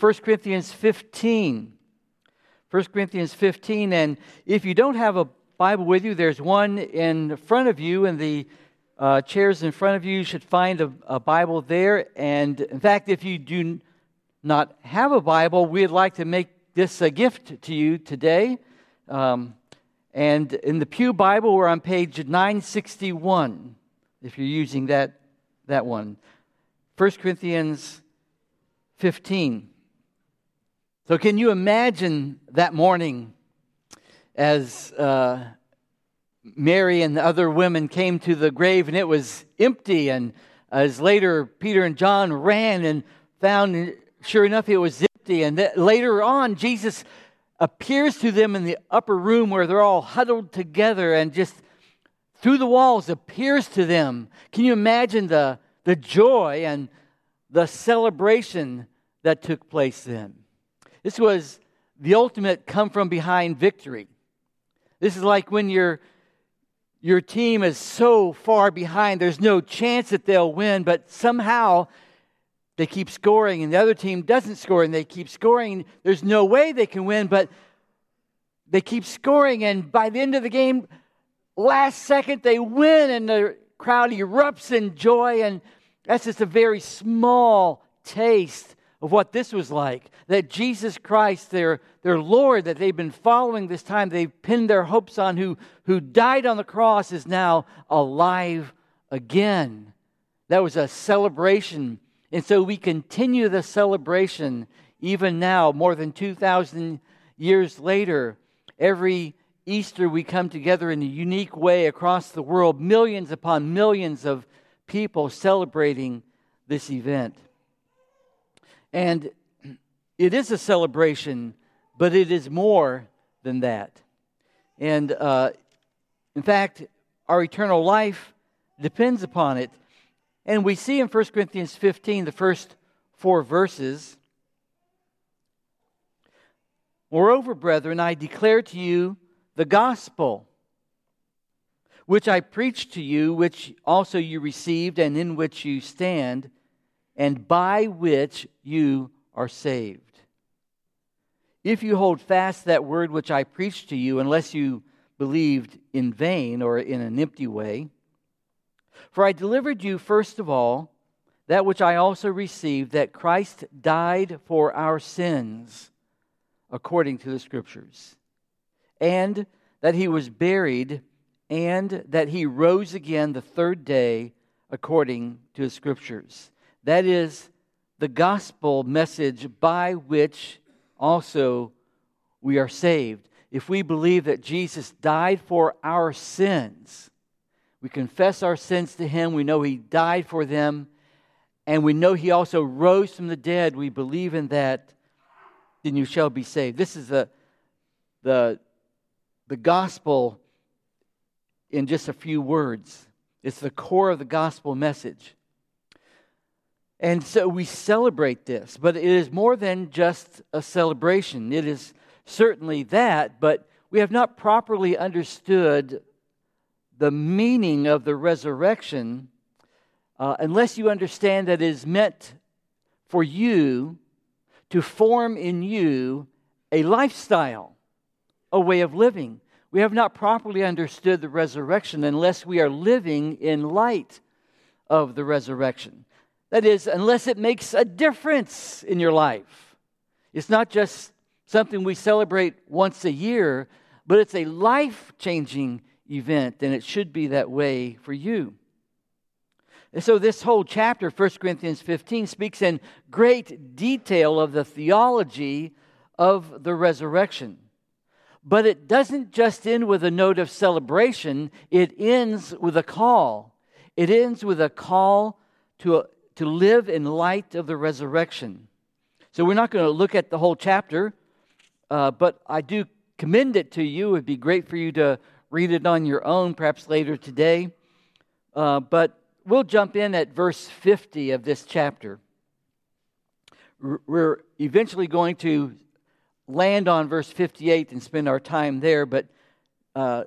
1 Corinthians 15. 1 Corinthians 15. And if you don't have a Bible with you, there's one in front of you, and the uh, chairs in front of you. You should find a, a Bible there. And in fact, if you do not have a Bible, we'd like to make this a gift to you today. Um, and in the Pew Bible, we're on page 961, if you're using that, that one. 1 Corinthians 15. So, can you imagine that morning as uh, Mary and the other women came to the grave and it was empty? And as later Peter and John ran and found, sure enough, it was empty. And later on, Jesus appears to them in the upper room where they're all huddled together and just through the walls appears to them. Can you imagine the, the joy and the celebration that took place then? This was the ultimate come from behind victory. This is like when your, your team is so far behind, there's no chance that they'll win, but somehow they keep scoring and the other team doesn't score and they keep scoring. There's no way they can win, but they keep scoring. And by the end of the game, last second, they win and the crowd erupts in joy. And that's just a very small taste of what this was like. That Jesus Christ, their, their Lord, that they've been following this time, they've pinned their hopes on, who, who died on the cross, is now alive again. That was a celebration and so we continue the celebration even now, more than 2,000 years later. Every Easter, we come together in a unique way across the world, millions upon millions of people celebrating this event. And it is a celebration, but it is more than that. And uh, in fact, our eternal life depends upon it. And we see in 1 Corinthians 15, the first four verses Moreover, brethren, I declare to you the gospel which I preached to you, which also you received, and in which you stand, and by which you are saved. If you hold fast that word which I preached to you, unless you believed in vain or in an empty way, for I delivered you, first of all, that which I also received, that Christ died for our sins, according to the Scriptures, and that he was buried, and that he rose again the third day, according to the Scriptures. That is the gospel message by which also we are saved. If we believe that Jesus died for our sins, we confess our sins to Him. We know He died for them. And we know He also rose from the dead. We believe in that. Then you shall be saved. This is the, the, the gospel in just a few words. It's the core of the gospel message. And so we celebrate this, but it is more than just a celebration. It is certainly that, but we have not properly understood the meaning of the resurrection uh, unless you understand that it is meant for you to form in you a lifestyle, a way of living. We have not properly understood the resurrection unless we are living in light of the resurrection. That is, unless it makes a difference in your life. It's not just something we celebrate once a year, but it's a life changing event, and it should be that way for you. And so, this whole chapter, 1 Corinthians 15, speaks in great detail of the theology of the resurrection. But it doesn't just end with a note of celebration, it ends with a call. It ends with a call to, to live in light of the resurrection. So, we're not going to look at the whole chapter, uh, but I do commend it to you. It would be great for you to read it on your own, perhaps later today. Uh, but we'll jump in at verse 50 of this chapter. We're eventually going to land on verse 58 and spend our time there, but uh,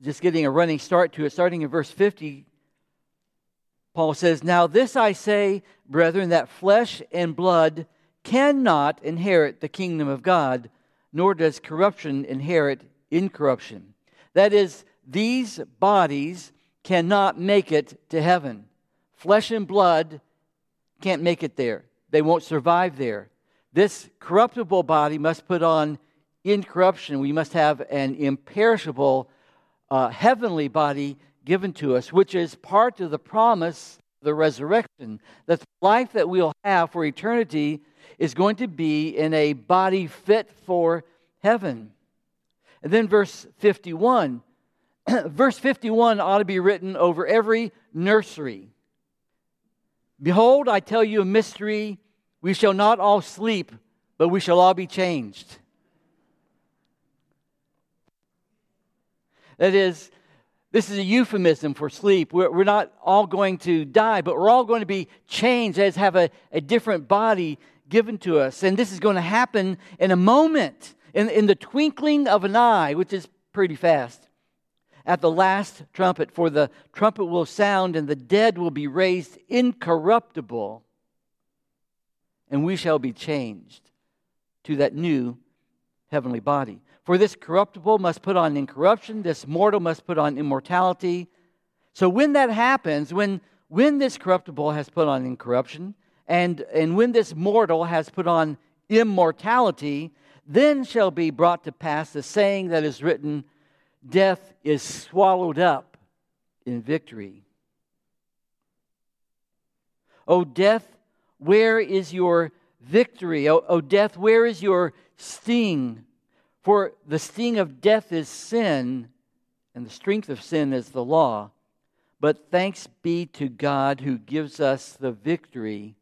just getting a running start to it, starting in verse 50, Paul says, Now this I say, brethren, that flesh and blood cannot inherit the kingdom of God, nor does corruption inherit incorruption. That is, these bodies cannot make it to heaven. Flesh and blood can't make it there, they won't survive there. This corruptible body must put on incorruption. We must have an imperishable uh, heavenly body given to us, which is part of the promise, the resurrection, that the life that we'll have for eternity is going to be in a body fit for heaven. And then verse 51. verse 51 ought to be written over every nursery. Behold, I tell you a mystery. We shall not all sleep, but we shall all be changed. That is, this is a euphemism for sleep. We're, we're not all going to die, but we're all going to be changed as have a, a different body given to us. And this is going to happen in a moment, in, in the twinkling of an eye, which is pretty fast. At the last trumpet, for the trumpet will sound, and the dead will be raised incorruptible, and we shall be changed to that new heavenly body. For this corruptible must put on incorruption, this mortal must put on immortality. So when that happens, when, when this corruptible has put on incorruption, and, and when this mortal has put on immortality, then shall be brought to pass the saying that is written Death is swallowed up in victory. O death, where is your victory? O, o death, where is your sting? For the sting of death is sin, and the strength of sin is the law. But thanks be to God who gives us the victory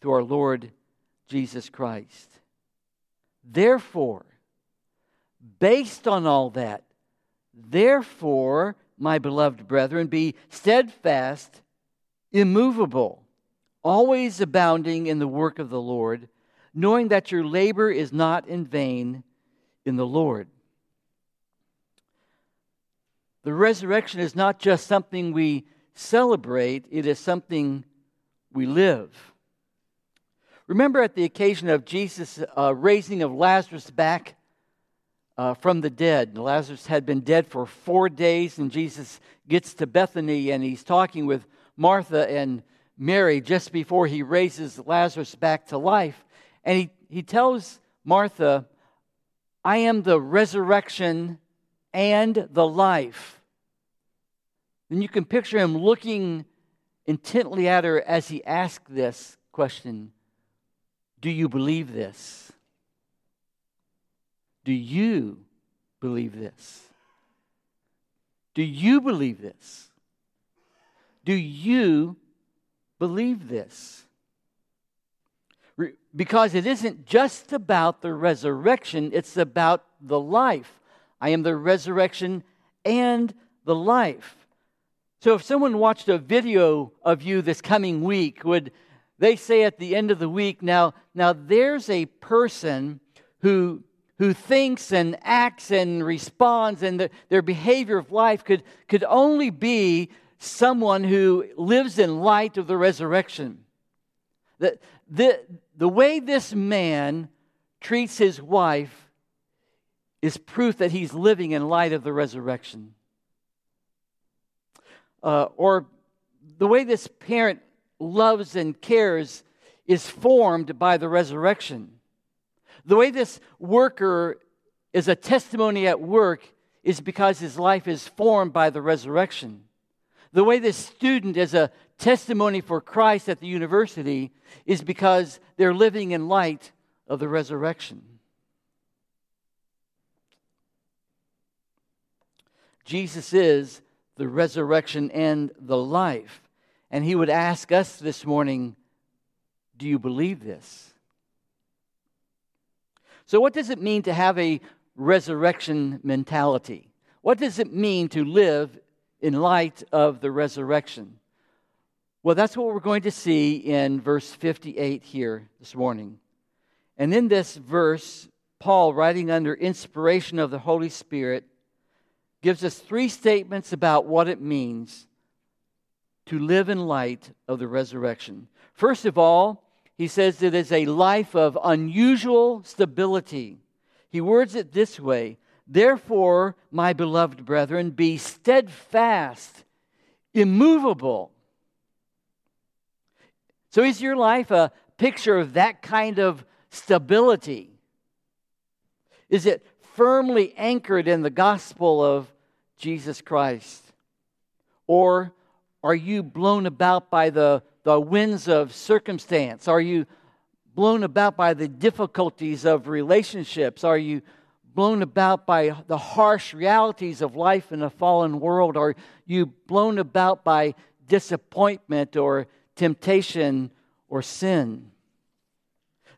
through our Lord Jesus Christ. Therefore, based on all that, therefore, my beloved brethren, be steadfast, immovable, always abounding in the work of the Lord, knowing that your labor is not in vain in the Lord. The resurrection is not just something we celebrate, it is something we live. Remember at the occasion of Jesus' uh, raising of Lazarus back uh, from the dead. Lazarus had been dead for four days, and Jesus gets to Bethany and he's talking with Martha and Mary just before he raises Lazarus back to life. And he, he tells Martha, I am the resurrection and the life. And you can picture him looking intently at her as he asked this question Do you believe this? Do you believe this? Do you believe this? Do you believe this? Because it isn't just about the resurrection, it's about the life. I am the resurrection and the life. So if someone watched a video of you this coming week, would they say at the end of the week, now, now there's a person who, who thinks and acts and responds, and the, their behavior of life could, could only be someone who lives in light of the resurrection. That, the, the way this man treats his wife is proof that he's living in light of the resurrection. Uh, or the way this parent loves and cares is formed by the resurrection. The way this worker is a testimony at work is because his life is formed by the resurrection. The way this student is a testimony for Christ at the university is because they're living in light of the resurrection. Jesus is the resurrection and the life. And he would ask us this morning, Do you believe this? So, what does it mean to have a resurrection mentality? What does it mean to live in light of the resurrection? Well, that's what we're going to see in verse 58 here this morning. And in this verse, Paul, writing under inspiration of the Holy Spirit, gives us three statements about what it means to live in light of the resurrection. First of all, he says it is a life of unusual stability. He words it this way Therefore, my beloved brethren, be steadfast, immovable. So, is your life a picture of that kind of stability? Is it firmly anchored in the gospel of Jesus Christ? Or are you blown about by the, the winds of circumstance? Are you blown about by the difficulties of relationships? Are you blown about by the harsh realities of life in a fallen world? Are you blown about by disappointment or temptation or sin?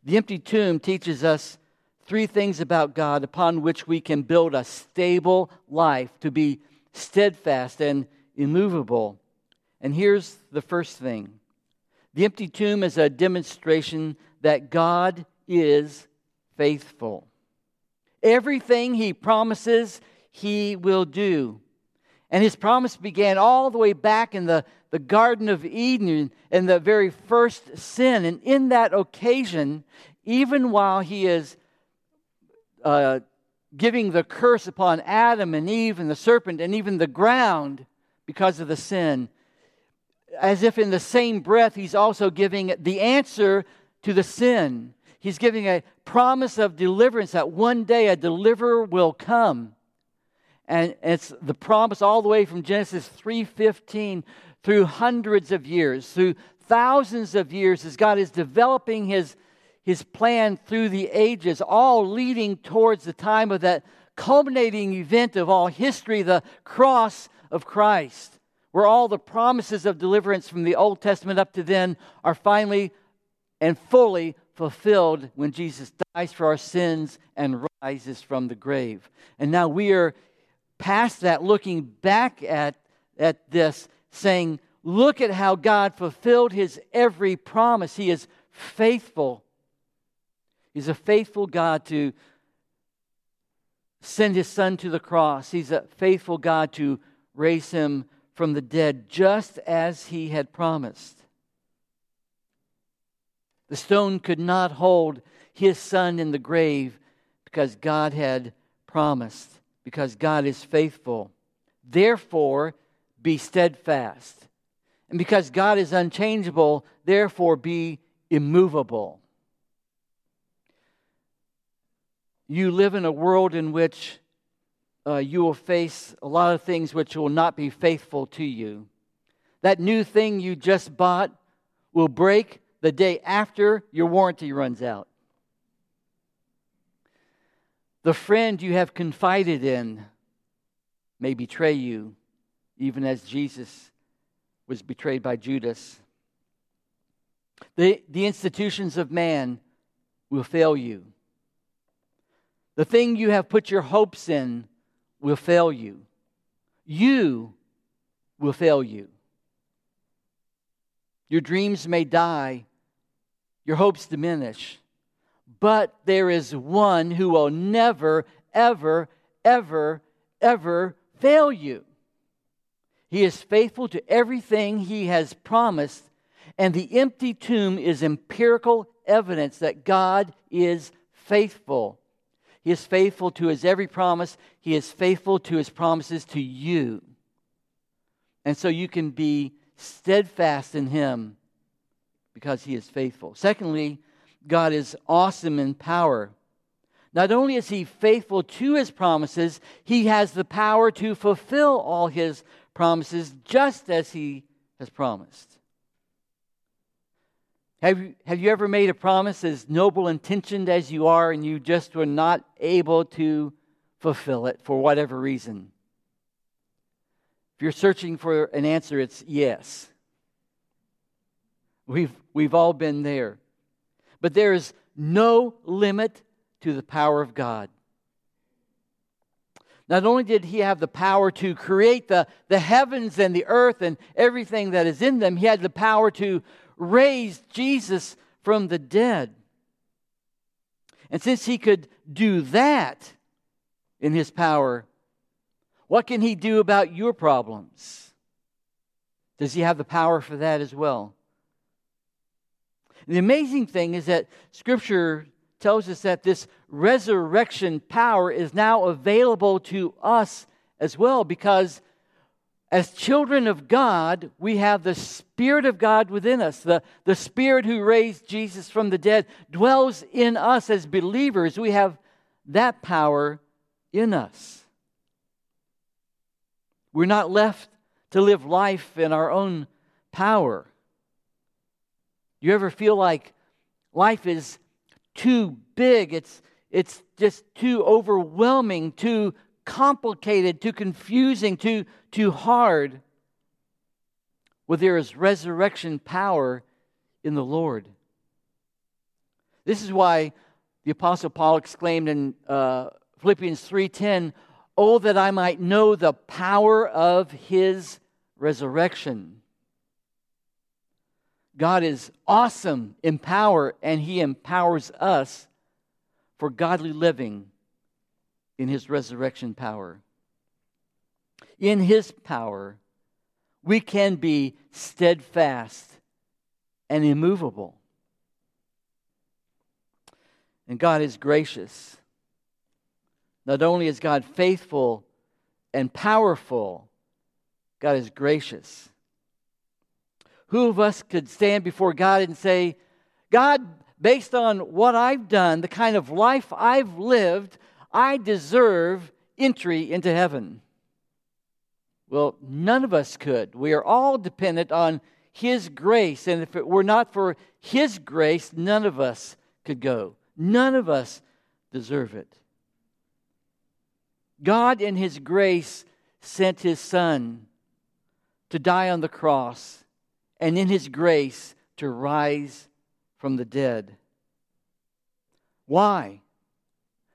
The empty tomb teaches us three things about God upon which we can build a stable life to be steadfast and immovable. And here's the first thing the empty tomb is a demonstration that God is faithful. Everything he promises, he will do. And his promise began all the way back in the, the Garden of Eden and the very first sin. And in that occasion, even while he is uh, giving the curse upon Adam and Eve and the serpent and even the ground because of the sin, as if in the same breath, he's also giving the answer to the sin. He's giving a promise of deliverance that one day a deliverer will come. And it's the promise all the way from Genesis 3:15 through hundreds of years, through thousands of years as God is developing his his plan through the ages, all leading towards the time of that culminating event of all history, the cross of Christ where all the promises of deliverance from the Old Testament up to then are finally and fully fulfilled when Jesus dies for our sins and rises from the grave. And now we are past that, looking back at, at this, saying, Look at how God fulfilled his every promise. He is faithful. He's a faithful God to send his son to the cross. He's a faithful God to raise him from the dead, just as he had promised. The stone could not hold his son in the grave because God had promised, because God is faithful. Therefore, be steadfast. And because God is unchangeable, therefore be immovable. You live in a world in which uh, you will face a lot of things which will not be faithful to you. That new thing you just bought will break the day after your warranty runs out. The friend you have confided in may betray you, even as Jesus was betrayed by Judas. The, the institutions of man will fail you. The thing you have put your hopes in will fail you. You will fail you. Your dreams may die, your hopes diminish, but there is one who will never, ever, ever, ever fail you. He is faithful to everything he has promised, and the empty tomb is empirical evidence that God is faithful. He is faithful to his every promise. He is faithful to his promises to you. And so you can be steadfast in him because he is faithful. Secondly, God is awesome in power. Not only is he faithful to his promises, he has the power to fulfill all his promises just as he has promised. Have you, have you ever made a promise as noble intentioned as you are and you just were not able to fulfill it for whatever reason? If you're searching for an answer, it's yes. We've, we've all been there. But there is no limit to the power of God. Not only did he have the power to create the, the heavens and the earth and everything that is in them, he had the power to raise Jesus from the dead. And since he could do that in his power, what can he do about your problems? Does he have the power for that as well? The amazing thing is that Scripture tells us that this resurrection power is now available to us as well because as children of God, we have the Spirit of God within us. The, the Spirit who raised Jesus from the dead dwells in us as believers. We have that power in us. We're not left to live life in our own power. Do you ever feel like life is too big? It's, it's just too overwhelming, too complicated, too confusing, too, too hard. Well, there is resurrection power in the Lord. This is why the Apostle Paul exclaimed in uh, Philippians 3:10, "Oh that I might know the power of His resurrection." God is awesome in power, and He empowers us for godly living in his resurrection power. In his power, we can be steadfast and immovable. And God is gracious. Not only is God faithful and powerful, God is gracious. Who of us could stand before God and say, God, based on what I've done, the kind of life I've lived, I deserve entry into heaven. Well, none of us could. We are all dependent on His grace. And if it were not for His grace, none of us could go. None of us deserve it. God, in His grace, sent His Son to die on the cross, and in His grace, to rise from the dead. Why?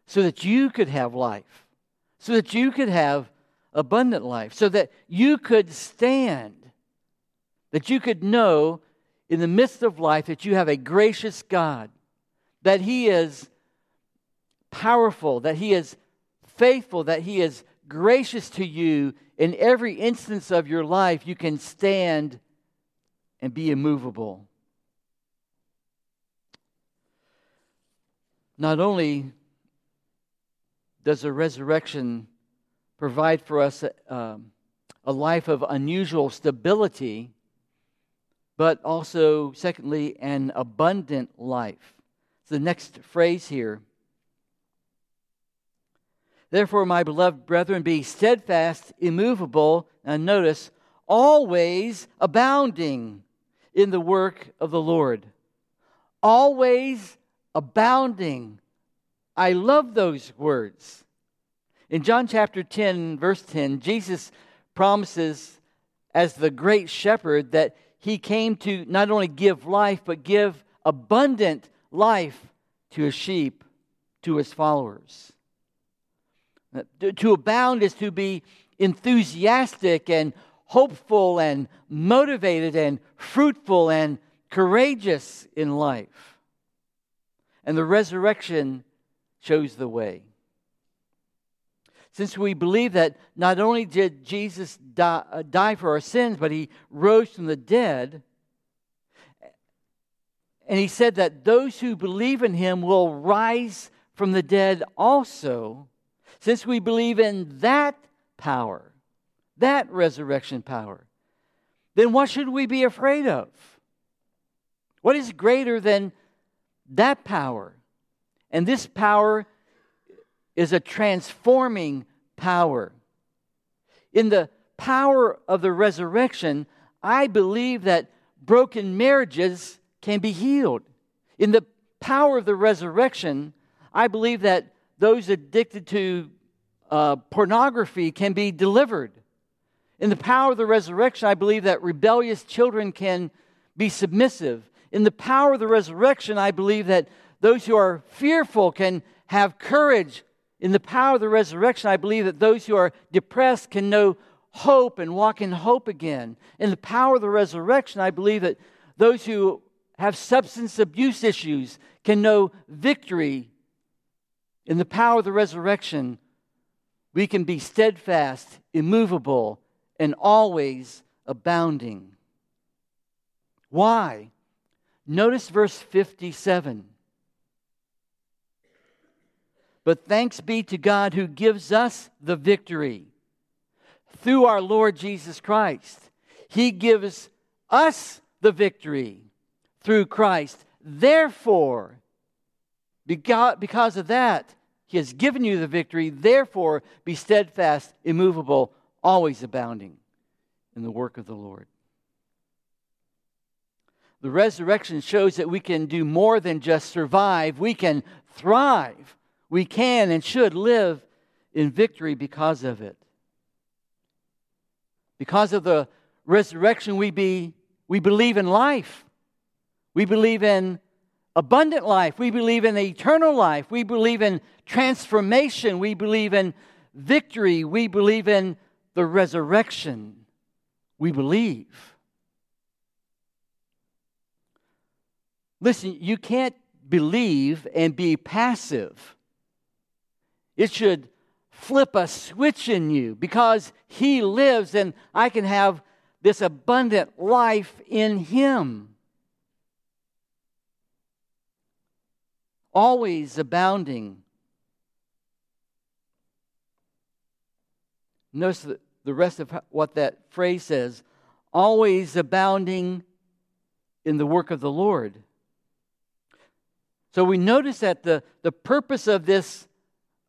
so that you could have life, so that you could have abundant life, so that you could stand, that you could know in the midst of life that you have a gracious God, that He is powerful, that He is faithful, that He is gracious to you in every instance of your life. You can stand and be immovable. Not only does the resurrection provide for us a, um, a life of unusual stability, but also, secondly, an abundant life. It's the next phrase here. Therefore, my beloved brethren, be steadfast, immovable, and notice, always abounding in the work of the Lord. Always abounding I love those words. In John chapter 10, verse 10, Jesus promises, as the great shepherd, that he came to not only give life, but give abundant life to his sheep, to his followers. To abound is to be enthusiastic and hopeful and motivated and fruitful and courageous in life. And the resurrection shows the way. Since we believe that not only did Jesus die, uh, die, for our sins, but he rose from the dead, and he said that those who believe in him will rise from the dead also, since we believe in that power, that resurrection power, then what should we be afraid of? What is greater than that power? And this power is a transforming power. In the power of the resurrection, I believe that broken marriages can be healed. In the power of the resurrection, I believe that those addicted to uh, pornography can be delivered. In the power of the resurrection, I believe that rebellious children can be submissive. In the power of the resurrection, I believe that those who are fearful can have courage. In the power of the resurrection, I believe that those who are depressed can know hope and walk in hope again. In the power of the resurrection, I believe that those who have substance abuse issues can know victory. In the power of the resurrection, we can be steadfast, immovable, and always abounding. Why? Notice verse 57. But thanks be to God who gives us the victory through our Lord Jesus Christ. He gives us the victory through Christ. Therefore, because of that, He has given you the victory. Therefore, be steadfast, immovable, always abounding in the work of the Lord. The resurrection shows that we can do more than just survive, we can thrive we can and should live in victory because of it. Because of the resurrection, we, be, we believe in life. We believe in abundant life. We believe in eternal life. We believe in transformation. We believe in victory. We believe in the resurrection. We believe. Listen, you can't believe and be passive. It should flip a switch in you because He lives and I can have this abundant life in Him. Always abounding. Notice the rest of what that phrase says always abounding in the work of the Lord. So we notice that the, the purpose of this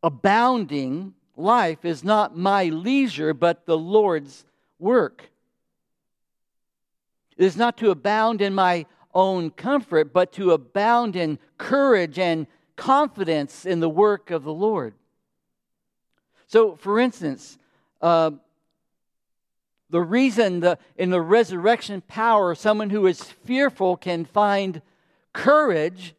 abounding life is not my leisure, but the Lord's work. It is not to abound in my own comfort, but to abound in courage and confidence in the work of the Lord. So, for instance, uh, the reason the, in the resurrection power, someone who is fearful can find courage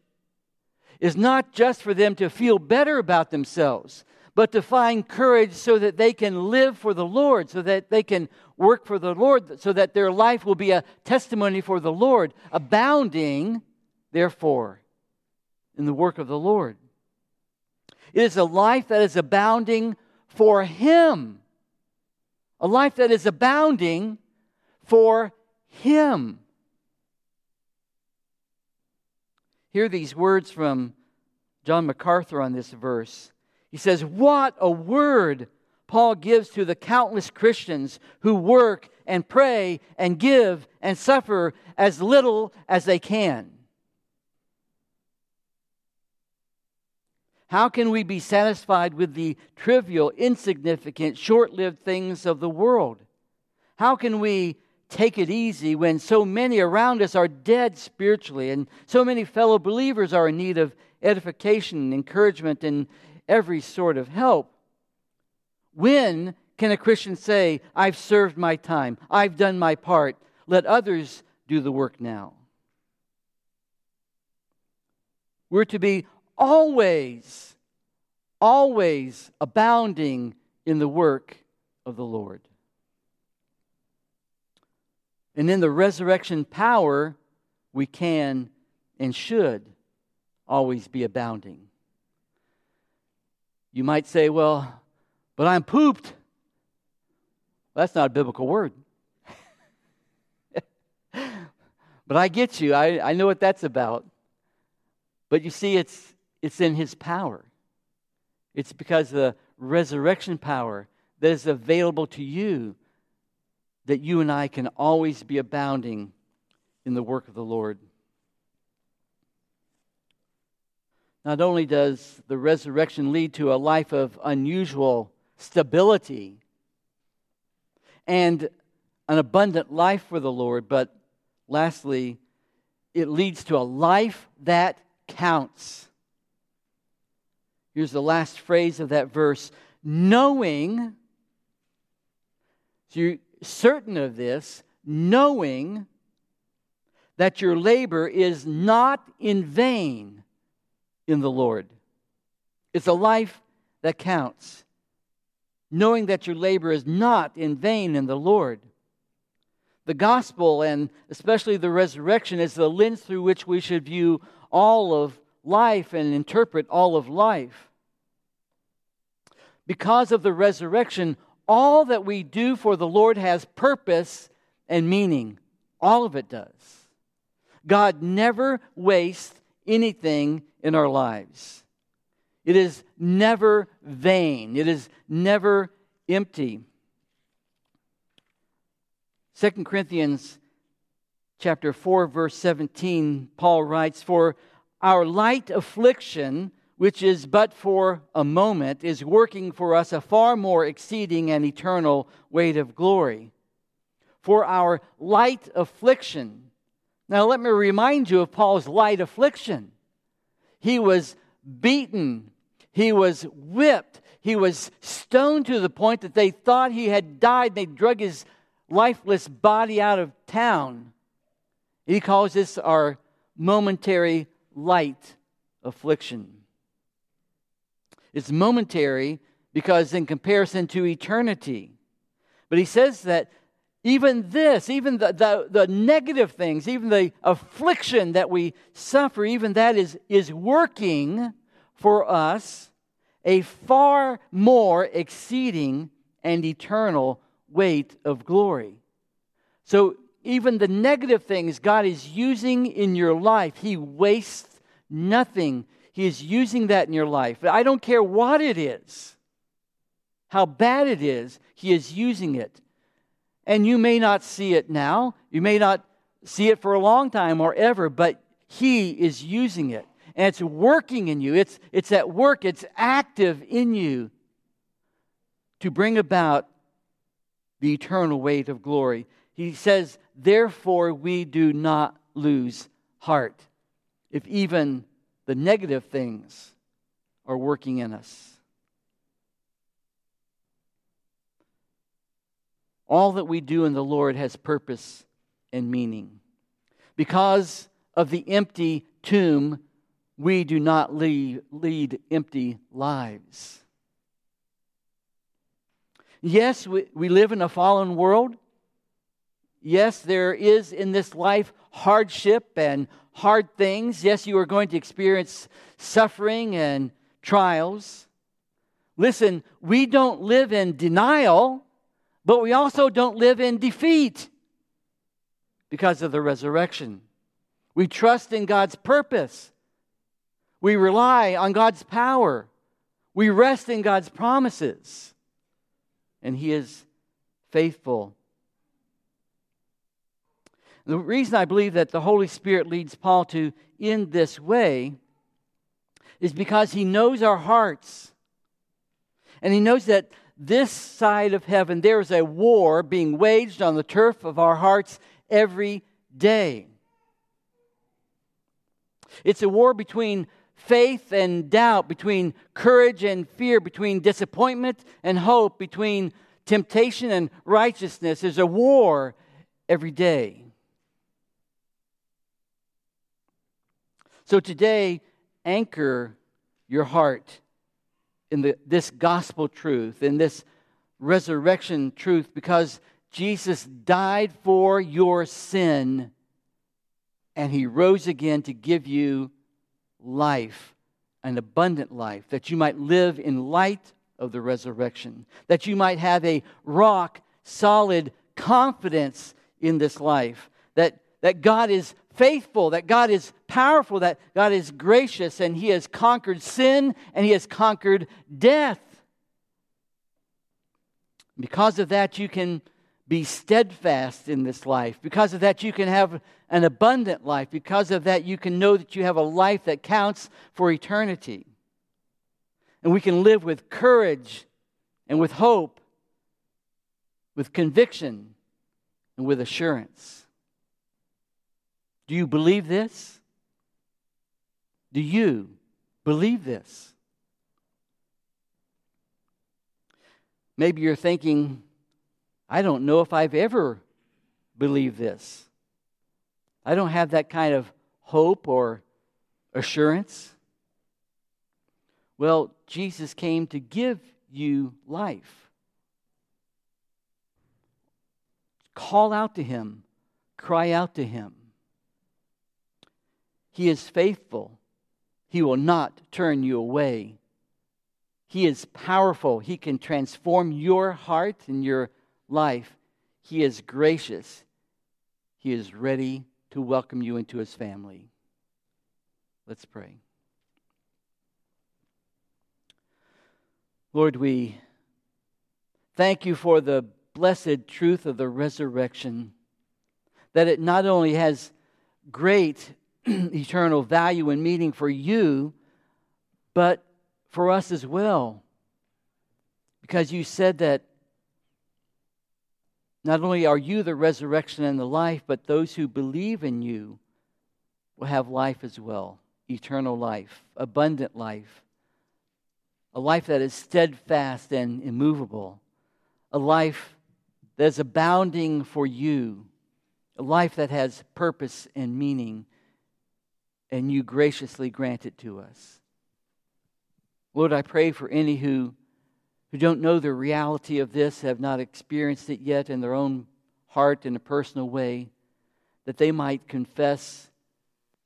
is not just for them to feel better about themselves, but to find courage so that they can live for the Lord, so that they can work for the Lord, so that their life will be a testimony for the Lord, abounding, therefore, in the work of the Lord. It is a life that is abounding for Him, a life that is abounding for Him. Hear these words from John MacArthur on this verse. He says, What a word Paul gives to the countless Christians who work and pray and give and suffer as little as they can. How can we be satisfied with the trivial, insignificant, short lived things of the world? How can we take it easy when so many around us are dead spiritually and so many fellow believers are in need of edification, encouragement, and every sort of help. When can a Christian say, I've served my time, I've done my part, let others do the work now? We're to be always, always abounding in the work of the Lord. And in the resurrection power, we can and should always be abounding. You might say, well, but I'm pooped. That's not a biblical word. but I get you. I, I know what that's about. But you see, it's, it's in His power. It's because of the resurrection power that is available to you that you and I can always be abounding in the work of the Lord. Not only does the resurrection lead to a life of unusual stability and an abundant life for the Lord, but lastly, it leads to a life that counts. Here's the last phrase of that verse knowing, so you're certain of this, knowing that your labor is not in vain in the Lord. It's a life that counts, knowing that your labor is not in vain in the Lord. The gospel, and especially the resurrection, is the lens through which we should view all of life and interpret all of life. Because of the resurrection, all that we do for the Lord has purpose and meaning. All of it does. God never wastes anything in our lives. It is never vain, it is never empty. 2 Corinthians chapter 4 verse 17 Paul writes for our light affliction which is but for a moment is working for us a far more exceeding and eternal weight of glory for our light affliction now let me remind you of Paul's light affliction he was beaten, he was whipped, he was stoned to the point that they thought he had died. They drug his lifeless body out of town. He calls this our momentary light affliction. It's momentary because, in comparison to eternity, but he says that even this, even the, the, the, negative things, even the affliction that we suffer, even that is, is working for us a far more exceeding and eternal weight of glory. So, even the negative things God is using in your life, He wastes nothing. He is using that in your life. I don't care what it is, how bad it is, He is using it and you may not see it now. You may not see it for a long time or ever, but He is using it. And it's working in you. It's, it's at work, it's active in you to bring about the eternal weight of glory. He says, Therefore, we do not lose heart if even the negative things are working in us. All that we do in the Lord has purpose and meaning. Because of the empty tomb, we do not lead, lead empty lives. Yes, we, we live in a fallen world. Yes, there is in this life hardship and hard things. Yes, you are going to experience suffering and trials. Listen, we don't live in denial but we also don't live in defeat because of the resurrection. We trust in God's purpose. We rely on God's power. We rest in God's promises. And He is faithful. The reason I believe that the Holy Spirit leads Paul to in this way is because he knows our hearts. And he knows that this side of heaven, there is a war being waged on the turf of our hearts every day. It's a war between faith and doubt, between courage and fear, between disappointment and hope, between temptation and righteousness. There's a war every day. So today, anchor your heart in the, this gospel truth, in this resurrection truth, because Jesus died for your sin and he rose again to give you life, an abundant life, that you might live in light of the resurrection, that you might have a rock solid confidence in this life, that, that God is faithful, that God is powerful, that God is gracious, and He has conquered sin and He has conquered death. Because of that, you can be steadfast in this life. Because of that, you can have an abundant life. Because of that, you can know that you have a life that counts for eternity. And we can live with courage and with hope, with conviction and with assurance. Do you believe this? Do you believe this? Maybe you're thinking, I don't know if I've ever believed this. I don't have that kind of hope or assurance. Well, Jesus came to give you life. Call out to him, cry out to him. He is faithful. He will not turn you away. He is powerful. He can transform your heart and your life. He is gracious. He is ready to welcome you into his family. Let's pray. Lord, we thank you for the blessed truth of the resurrection, that it not only has great eternal value and meaning for you, but for us as well. Because you said that not only are you the resurrection and the life, but those who believe in you will have life as well eternal life, abundant life, a life that is steadfast and immovable, a life that is abounding for you, a life that has purpose and meaning, and you graciously grant it to us. Lord, I pray for any who who don't know the reality of this, have not experienced it yet in their own heart in a personal way, that they might confess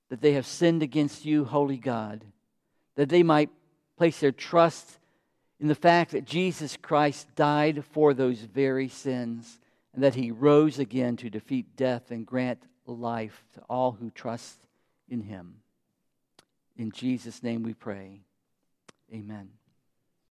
that they have sinned against you, holy God, that they might place their trust in the fact that Jesus Christ died for those very sins and that he rose again to defeat death and grant life to all who trust in him. In Jesus' name we pray. Amen.